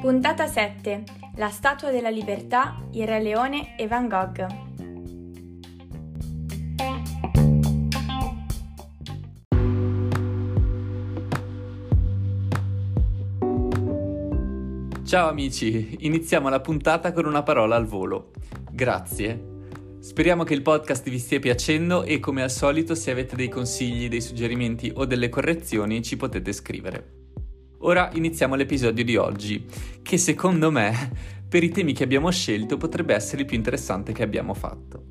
Puntata 7. La Statua della Libertà, il Re Leone e Van Gogh. Ciao amici, iniziamo la puntata con una parola al volo. Grazie. Speriamo che il podcast vi stia piacendo e come al solito se avete dei consigli, dei suggerimenti o delle correzioni ci potete scrivere. Ora iniziamo l'episodio di oggi, che secondo me, per i temi che abbiamo scelto, potrebbe essere il più interessante che abbiamo fatto.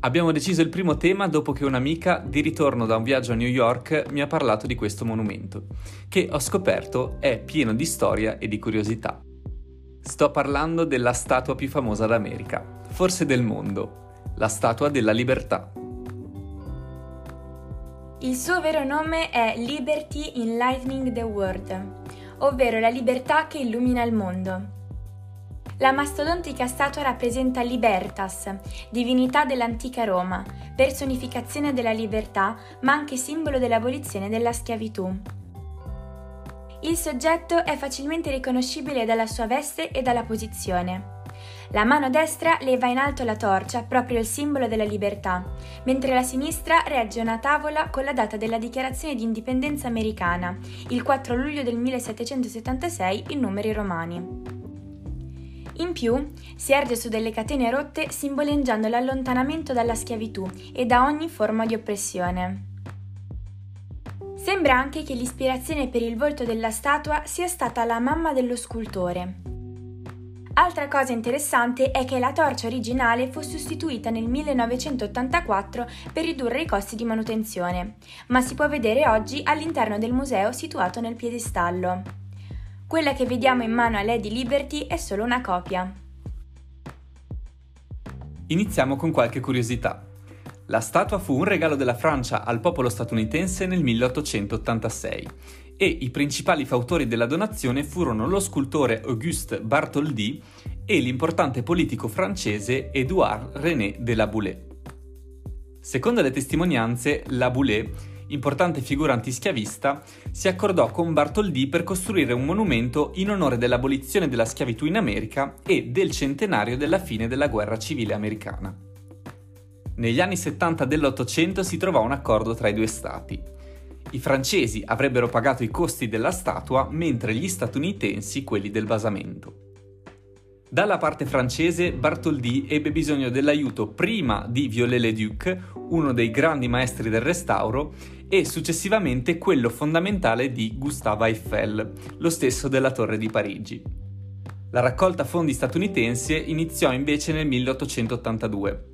Abbiamo deciso il primo tema dopo che un'amica, di ritorno da un viaggio a New York, mi ha parlato di questo monumento, che ho scoperto è pieno di storia e di curiosità. Sto parlando della statua più famosa d'America, forse del mondo, la Statua della Libertà. Il suo vero nome è Liberty Enlightening the World, ovvero la libertà che illumina il mondo. La mastodontica statua rappresenta Libertas, divinità dell'antica Roma, personificazione della libertà, ma anche simbolo dell'abolizione della schiavitù. Il soggetto è facilmente riconoscibile dalla sua veste e dalla posizione. La mano destra leva in alto la torcia, proprio il simbolo della libertà, mentre la sinistra regge una tavola con la data della dichiarazione di indipendenza americana, il 4 luglio del 1776 in numeri romani. In più, si erge su delle catene rotte simboleggiando l'allontanamento dalla schiavitù e da ogni forma di oppressione. Sembra anche che l'ispirazione per il volto della statua sia stata la mamma dello scultore, Altra cosa interessante è che la torcia originale fu sostituita nel 1984 per ridurre i costi di manutenzione, ma si può vedere oggi all'interno del museo situato nel piedistallo. Quella che vediamo in mano a Lady Liberty è solo una copia. Iniziamo con qualche curiosità. La statua fu un regalo della Francia al popolo statunitense nel 1886 e i principali fautori della donazione furono lo scultore Auguste Bartholdi e l'importante politico francese Édouard René de la Boulay. Secondo le testimonianze, la Boulay, importante figura antischiavista, si accordò con Bartholdi per costruire un monumento in onore dell'abolizione della schiavitù in America e del centenario della fine della guerra civile americana. Negli anni 70 dell'Ottocento si trovò un accordo tra i due stati i francesi avrebbero pagato i costi della statua, mentre gli statunitensi quelli del basamento. Dalla parte francese, Bartholdi ebbe bisogno dell'aiuto prima di Viollet-le-Duc, uno dei grandi maestri del restauro, e successivamente quello fondamentale di Gustave Eiffel, lo stesso della Torre di Parigi. La raccolta fondi statunitense iniziò invece nel 1882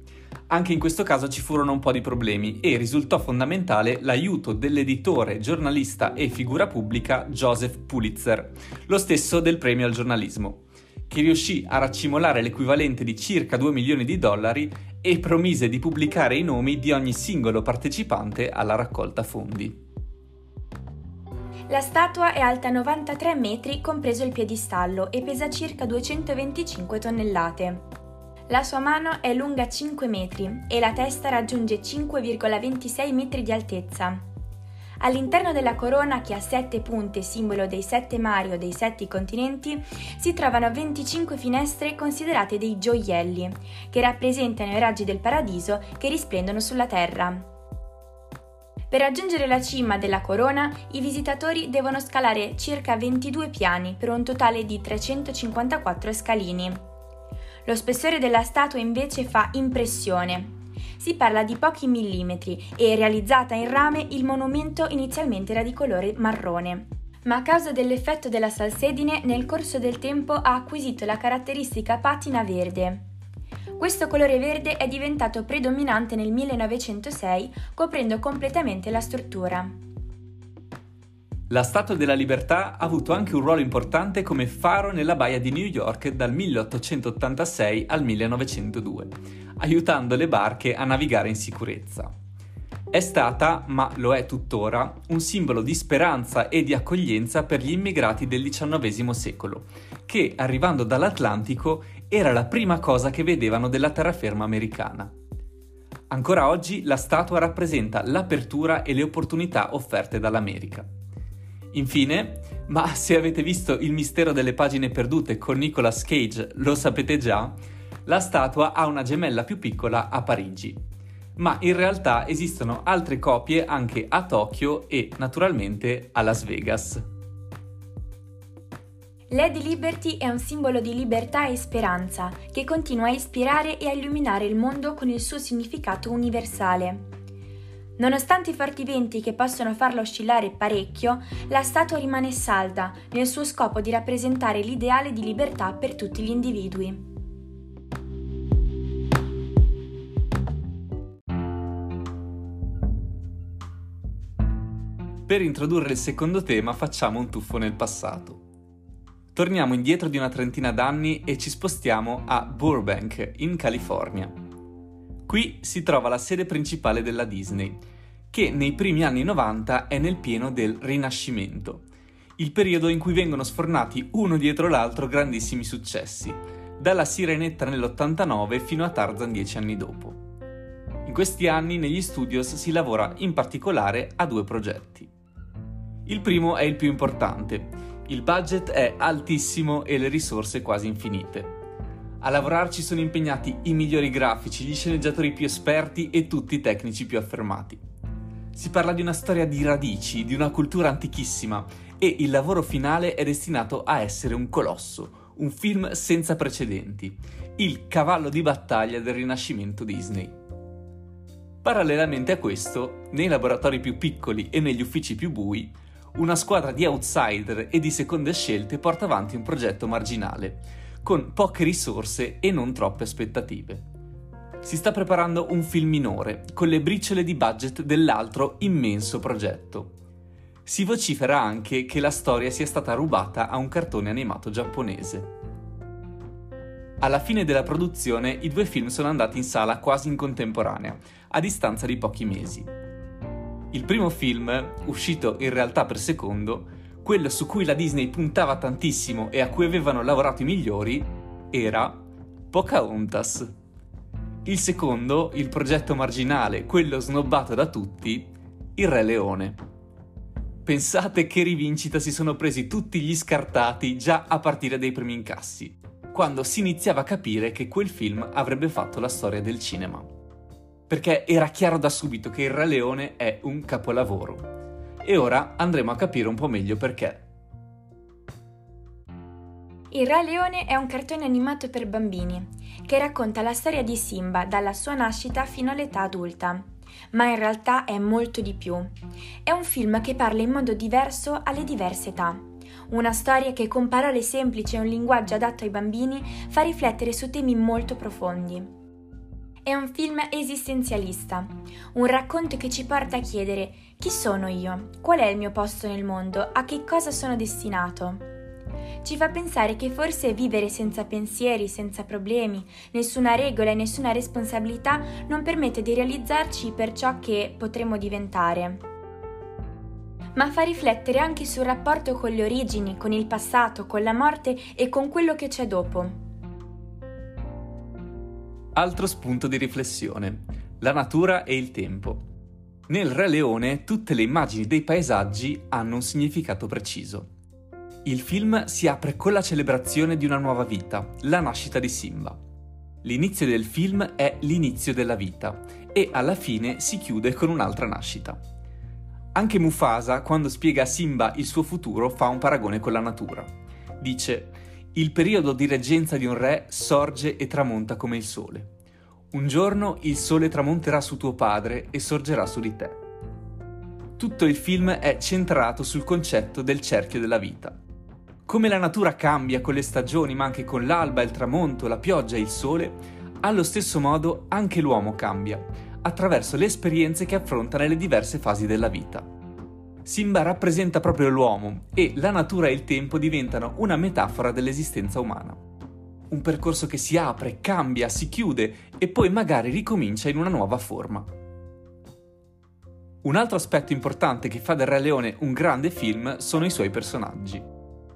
anche in questo caso ci furono un po' di problemi e risultò fondamentale l'aiuto dell'editore, giornalista e figura pubblica Joseph Pulitzer, lo stesso del premio al giornalismo, che riuscì a raccimolare l'equivalente di circa 2 milioni di dollari e promise di pubblicare i nomi di ogni singolo partecipante alla raccolta fondi. La statua è alta 93 metri, compreso il piedistallo, e pesa circa 225 tonnellate. La sua mano è lunga 5 metri e la testa raggiunge 5,26 metri di altezza. All'interno della corona che ha sette punte, simbolo dei sette mari o dei sette continenti, si trovano 25 finestre considerate dei gioielli, che rappresentano i raggi del paradiso che risplendono sulla terra. Per raggiungere la cima della corona, i visitatori devono scalare circa 22 piani per un totale di 354 scalini. Lo spessore della statua invece fa impressione. Si parla di pochi millimetri e, realizzata in rame, il monumento inizialmente era di colore marrone. Ma a causa dell'effetto della salsedine, nel corso del tempo ha acquisito la caratteristica patina verde. Questo colore verde è diventato predominante nel 1906, coprendo completamente la struttura. La Statua della Libertà ha avuto anche un ruolo importante come faro nella baia di New York dal 1886 al 1902, aiutando le barche a navigare in sicurezza. È stata, ma lo è tuttora, un simbolo di speranza e di accoglienza per gli immigrati del XIX secolo, che, arrivando dall'Atlantico, era la prima cosa che vedevano della terraferma americana. Ancora oggi la statua rappresenta l'apertura e le opportunità offerte dall'America. Infine, ma se avete visto Il mistero delle pagine perdute con Nicolas Cage, lo sapete già, la statua ha una gemella più piccola a Parigi. Ma in realtà esistono altre copie anche a Tokyo e naturalmente a Las Vegas. Lady Liberty è un simbolo di libertà e speranza che continua a ispirare e a illuminare il mondo con il suo significato universale. Nonostante i forti venti che possono farla oscillare parecchio, la statua rimane salda nel suo scopo di rappresentare l'ideale di libertà per tutti gli individui. Per introdurre il secondo tema facciamo un tuffo nel passato. Torniamo indietro di una trentina d'anni e ci spostiamo a Burbank, in California. Qui si trova la sede principale della Disney, che nei primi anni 90 è nel pieno del Rinascimento, il periodo in cui vengono sfornati uno dietro l'altro grandissimi successi, dalla Sirenetta nell'89 fino a Tarzan dieci anni dopo. In questi anni negli studios si lavora in particolare a due progetti. Il primo è il più importante, il budget è altissimo e le risorse quasi infinite. A lavorarci sono impegnati i migliori grafici, gli sceneggiatori più esperti e tutti i tecnici più affermati. Si parla di una storia di radici, di una cultura antichissima e il lavoro finale è destinato a essere un colosso, un film senza precedenti, il cavallo di battaglia del rinascimento Disney. Parallelamente a questo, nei laboratori più piccoli e negli uffici più bui, una squadra di outsider e di seconde scelte porta avanti un progetto marginale, con poche risorse e non troppe aspettative. Si sta preparando un film minore, con le briciole di budget dell'altro immenso progetto. Si vocifera anche che la storia sia stata rubata a un cartone animato giapponese. Alla fine della produzione i due film sono andati in sala quasi in contemporanea, a distanza di pochi mesi. Il primo film, uscito in realtà per secondo, quello su cui la Disney puntava tantissimo e a cui avevano lavorato i migliori, era Pocahontas. Il secondo, il progetto marginale, quello snobbato da tutti, il Re Leone. Pensate che rivincita si sono presi tutti gli scartati già a partire dai primi incassi, quando si iniziava a capire che quel film avrebbe fatto la storia del cinema perché era chiaro da subito che il Re Leone è un capolavoro. E ora andremo a capire un po' meglio perché. Il Re Leone è un cartone animato per bambini che racconta la storia di Simba dalla sua nascita fino all'età adulta. Ma in realtà è molto di più. È un film che parla in modo diverso alle diverse età. Una storia che con parole semplici e un linguaggio adatto ai bambini fa riflettere su temi molto profondi. È un film esistenzialista, un racconto che ci porta a chiedere chi sono io, qual è il mio posto nel mondo, a che cosa sono destinato. Ci fa pensare che forse vivere senza pensieri, senza problemi, nessuna regola e nessuna responsabilità non permette di realizzarci per ciò che potremo diventare. Ma fa riflettere anche sul rapporto con le origini, con il passato, con la morte e con quello che c'è dopo. Altro spunto di riflessione. La natura e il tempo. Nel Re Leone tutte le immagini dei paesaggi hanno un significato preciso. Il film si apre con la celebrazione di una nuova vita, la nascita di Simba. L'inizio del film è l'inizio della vita e alla fine si chiude con un'altra nascita. Anche Mufasa, quando spiega a Simba il suo futuro, fa un paragone con la natura. Dice il periodo di reggenza di un re sorge e tramonta come il sole. Un giorno il sole tramonterà su tuo padre e sorgerà su di te. Tutto il film è centrato sul concetto del cerchio della vita. Come la natura cambia con le stagioni, ma anche con l'alba, il tramonto, la pioggia e il sole, allo stesso modo anche l'uomo cambia, attraverso le esperienze che affronta nelle diverse fasi della vita. Simba rappresenta proprio l'uomo e la natura e il tempo diventano una metafora dell'esistenza umana. Un percorso che si apre, cambia, si chiude e poi magari ricomincia in una nuova forma. Un altro aspetto importante che fa del Re Leone un grande film sono i suoi personaggi.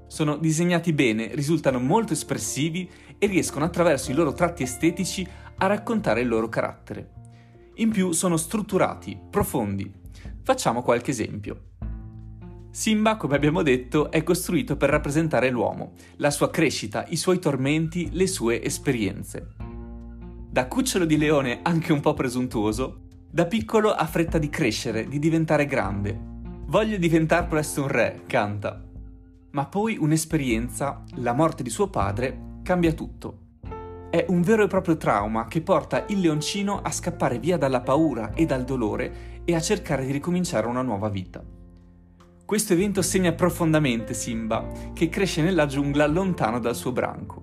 Sono disegnati bene, risultano molto espressivi e riescono attraverso i loro tratti estetici a raccontare il loro carattere. In più sono strutturati, profondi. Facciamo qualche esempio. Simba, come abbiamo detto, è costruito per rappresentare l'uomo, la sua crescita, i suoi tormenti, le sue esperienze. Da cucciolo di leone anche un po' presuntuoso, da piccolo ha fretta di crescere, di diventare grande. Voglio diventare presto un re, canta. Ma poi un'esperienza, la morte di suo padre, cambia tutto. È un vero e proprio trauma che porta il leoncino a scappare via dalla paura e dal dolore e a cercare di ricominciare una nuova vita. Questo evento segna profondamente Simba, che cresce nella giungla lontano dal suo branco.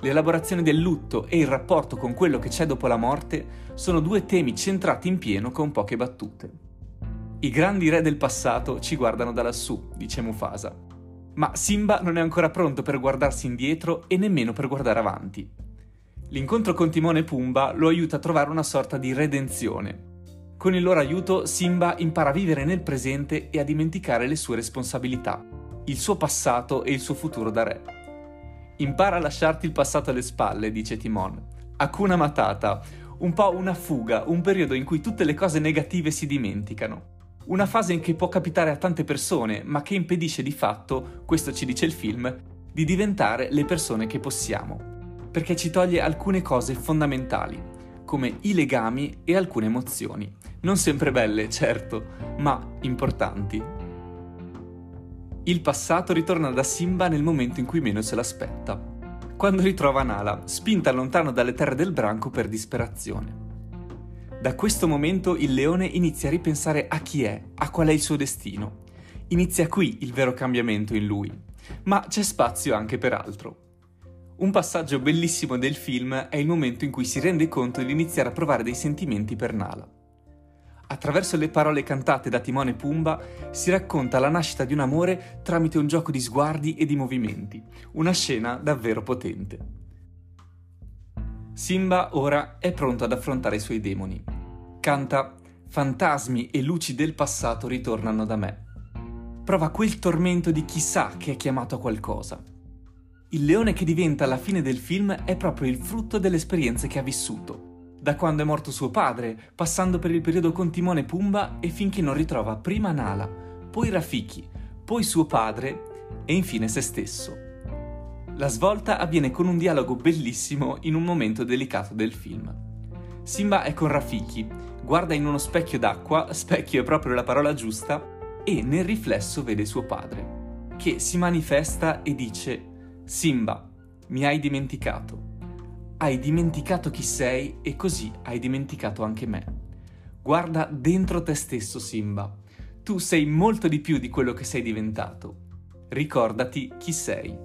L'elaborazione del lutto e il rapporto con quello che c'è dopo la morte sono due temi centrati in pieno con poche battute. I grandi re del passato ci guardano da lassù, dice Mufasa. Ma Simba non è ancora pronto per guardarsi indietro e nemmeno per guardare avanti. L'incontro con Timone e Pumba lo aiuta a trovare una sorta di redenzione, con il loro aiuto Simba impara a vivere nel presente e a dimenticare le sue responsabilità, il suo passato e il suo futuro da re. Impara a lasciarti il passato alle spalle, dice Timon. Hakuna Matata, un po' una fuga, un periodo in cui tutte le cose negative si dimenticano. Una fase in che può capitare a tante persone, ma che impedisce di fatto, questo ci dice il film, di diventare le persone che possiamo. Perché ci toglie alcune cose fondamentali, come i legami e alcune emozioni. Non sempre belle, certo, ma importanti. Il passato ritorna da Simba nel momento in cui meno se l'aspetta, quando ritrova Nala, spinta lontano dalle terre del branco per disperazione. Da questo momento il leone inizia a ripensare a chi è, a qual è il suo destino. Inizia qui il vero cambiamento in lui, ma c'è spazio anche per altro. Un passaggio bellissimo del film è il momento in cui si rende conto di iniziare a provare dei sentimenti per Nala. Attraverso le parole cantate da Timone Pumba si racconta la nascita di un amore tramite un gioco di sguardi e di movimenti, una scena davvero potente. Simba ora è pronto ad affrontare i suoi demoni. Canta Fantasmi e luci del passato ritornano da me. Prova quel tormento di chissà che è chiamato a qualcosa. Il leone che diventa alla fine del film è proprio il frutto delle esperienze che ha vissuto da quando è morto suo padre, passando per il periodo con Timone Pumba e finché non ritrova prima Nala, poi Rafiki, poi suo padre e infine se stesso. La svolta avviene con un dialogo bellissimo in un momento delicato del film. Simba è con Rafiki, guarda in uno specchio d'acqua, specchio è proprio la parola giusta, e nel riflesso vede suo padre, che si manifesta e dice Simba, mi hai dimenticato hai dimenticato chi sei e così hai dimenticato anche me. Guarda dentro te stesso, Simba. Tu sei molto di più di quello che sei diventato. Ricordati chi sei.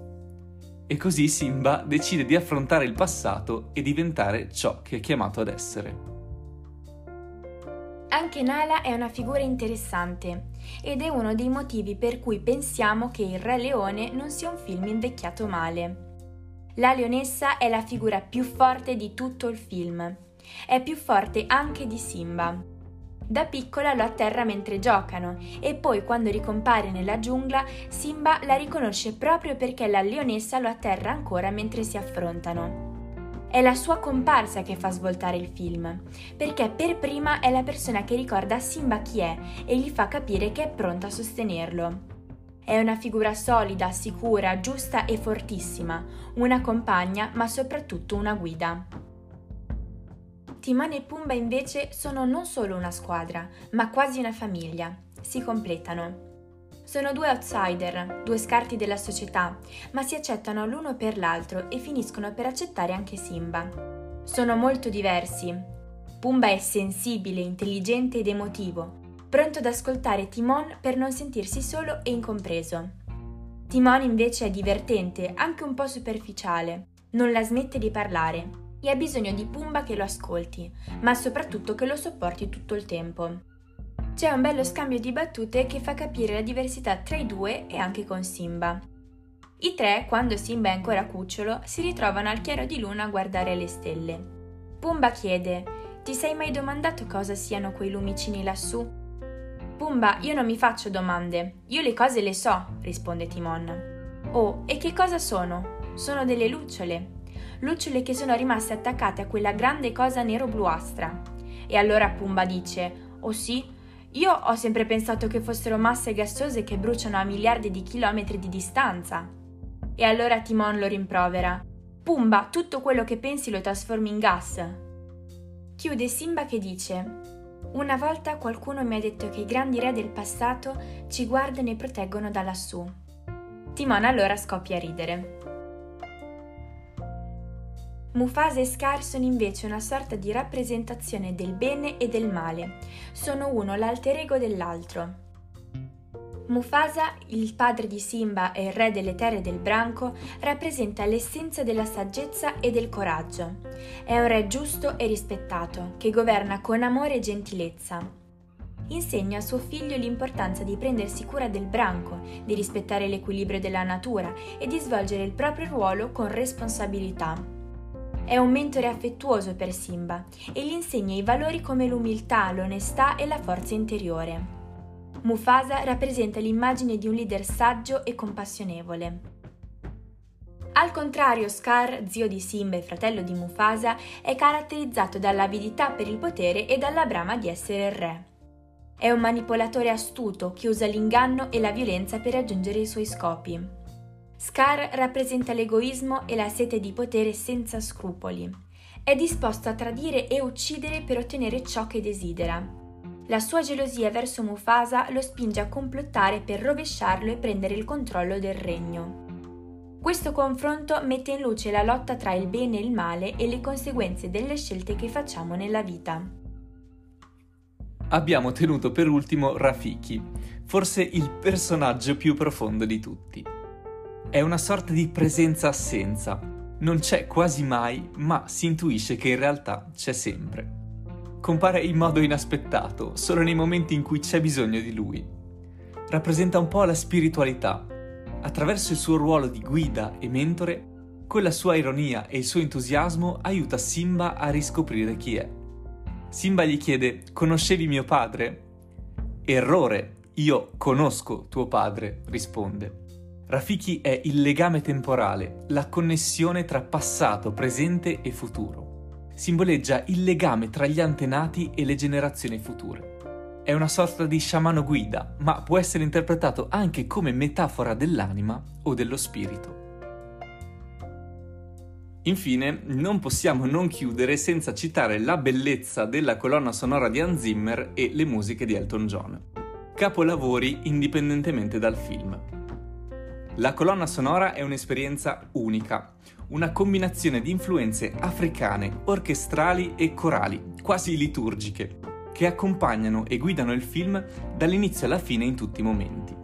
E così Simba decide di affrontare il passato e diventare ciò che è chiamato ad essere. Anche Nala è una figura interessante ed è uno dei motivi per cui pensiamo che Il Re Leone non sia un film invecchiato male. La leonessa è la figura più forte di tutto il film. È più forte anche di Simba. Da piccola lo atterra mentre giocano e poi quando ricompare nella giungla Simba la riconosce proprio perché la leonessa lo atterra ancora mentre si affrontano. È la sua comparsa che fa svoltare il film, perché per prima è la persona che ricorda Simba chi è e gli fa capire che è pronta a sostenerlo. È una figura solida, sicura, giusta e fortissima, una compagna ma soprattutto una guida. Timone e Pumba invece sono non solo una squadra, ma quasi una famiglia. Si completano. Sono due outsider, due scarti della società, ma si accettano l'uno per l'altro e finiscono per accettare anche Simba. Sono molto diversi. Pumba è sensibile, intelligente ed emotivo, pronto ad ascoltare Timon per non sentirsi solo e incompreso. Timon invece è divertente, anche un po' superficiale, non la smette di parlare e ha bisogno di Pumba che lo ascolti, ma soprattutto che lo sopporti tutto il tempo. C'è un bello scambio di battute che fa capire la diversità tra i due e anche con Simba. I tre, quando Simba è ancora cucciolo, si ritrovano al chiaro di luna a guardare le stelle. Pumba chiede: Ti sei mai domandato cosa siano quei lumicini lassù? Pumba, io non mi faccio domande. Io le cose le so, risponde Timon. Oh, e che cosa sono? Sono delle lucciole. Lucciole che sono rimaste attaccate a quella grande cosa nero-bluastra. E allora Pumba dice: Oh sì? Io ho sempre pensato che fossero masse gassose che bruciano a miliardi di chilometri di distanza. E allora Timon lo rimprovera. Pumba, tutto quello che pensi lo trasformi in gas. Chiude Simba che dice: Una volta qualcuno mi ha detto che i grandi re del passato ci guardano e proteggono da lassù. Timon allora scoppia a ridere. Mufasa e Scar sono invece una sorta di rappresentazione del bene e del male. Sono uno l'alter ego dell'altro. Mufasa, il padre di Simba e il re delle terre del branco, rappresenta l'essenza della saggezza e del coraggio. È un re giusto e rispettato, che governa con amore e gentilezza. Insegna a suo figlio l'importanza di prendersi cura del branco, di rispettare l'equilibrio della natura e di svolgere il proprio ruolo con responsabilità. È un mentore affettuoso per Simba e gli insegna i valori come l'umiltà, l'onestà e la forza interiore. Mufasa rappresenta l'immagine di un leader saggio e compassionevole. Al contrario, Scar, zio di Simba e fratello di Mufasa, è caratterizzato dall'avidità per il potere e dalla brama di essere il re. È un manipolatore astuto che usa l'inganno e la violenza per raggiungere i suoi scopi. Scar rappresenta l'egoismo e la sete di potere senza scrupoli. È disposto a tradire e uccidere per ottenere ciò che desidera. La sua gelosia verso Mufasa lo spinge a complottare per rovesciarlo e prendere il controllo del regno. Questo confronto mette in luce la lotta tra il bene e il male e le conseguenze delle scelte che facciamo nella vita. Abbiamo tenuto per ultimo Rafiki, forse il personaggio più profondo di tutti. È una sorta di presenza-assenza, non c'è quasi mai, ma si intuisce che in realtà c'è sempre compare in modo inaspettato, solo nei momenti in cui c'è bisogno di lui. Rappresenta un po' la spiritualità. Attraverso il suo ruolo di guida e mentore, con la sua ironia e il suo entusiasmo aiuta Simba a riscoprire chi è. Simba gli chiede: Conoscevi mio padre? Errore, io conosco tuo padre, risponde. Rafiki è il legame temporale, la connessione tra passato, presente e futuro simboleggia il legame tra gli antenati e le generazioni future. È una sorta di sciamano guida, ma può essere interpretato anche come metafora dell'anima o dello spirito. Infine, non possiamo non chiudere senza citare la bellezza della colonna sonora di Hans Zimmer e le musiche di Elton John. Capolavori indipendentemente dal film. La colonna sonora è un'esperienza unica, una combinazione di influenze africane, orchestrali e corali, quasi liturgiche, che accompagnano e guidano il film dall'inizio alla fine in tutti i momenti.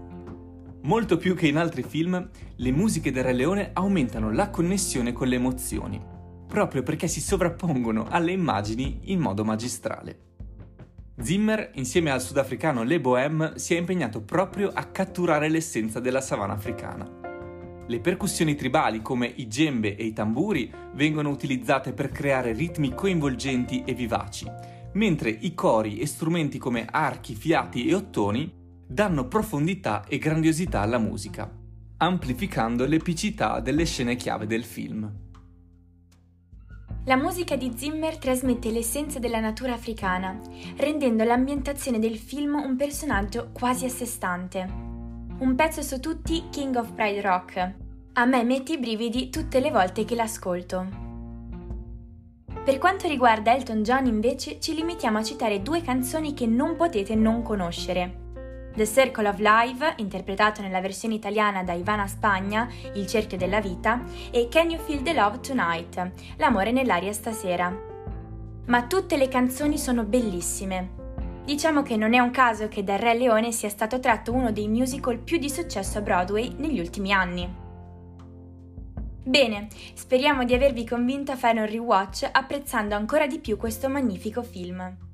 Molto più che in altri film, le musiche del Re Leone aumentano la connessione con le emozioni, proprio perché si sovrappongono alle immagini in modo magistrale. Zimmer, insieme al sudafricano Le Bohème, si è impegnato proprio a catturare l'essenza della savana africana. Le percussioni tribali come i djembe e i tamburi vengono utilizzate per creare ritmi coinvolgenti e vivaci, mentre i cori e strumenti come archi, fiati e ottoni danno profondità e grandiosità alla musica, amplificando l'epicità delle scene chiave del film. La musica di Zimmer trasmette l'essenza della natura africana, rendendo l'ambientazione del film un personaggio quasi a sé stante. Un pezzo su tutti King of Pride Rock. A me mette i brividi tutte le volte che l'ascolto. Per quanto riguarda Elton John invece ci limitiamo a citare due canzoni che non potete non conoscere. The Circle of Life, interpretato nella versione italiana da Ivana Spagna, Il cerchio della vita, e Can You Feel the Love Tonight, L'amore nell'aria stasera. Ma tutte le canzoni sono bellissime. Diciamo che non è un caso che dal Re Leone sia stato tratto uno dei musical più di successo a Broadway negli ultimi anni. Bene, speriamo di avervi convinto a fare un rewatch apprezzando ancora di più questo magnifico film.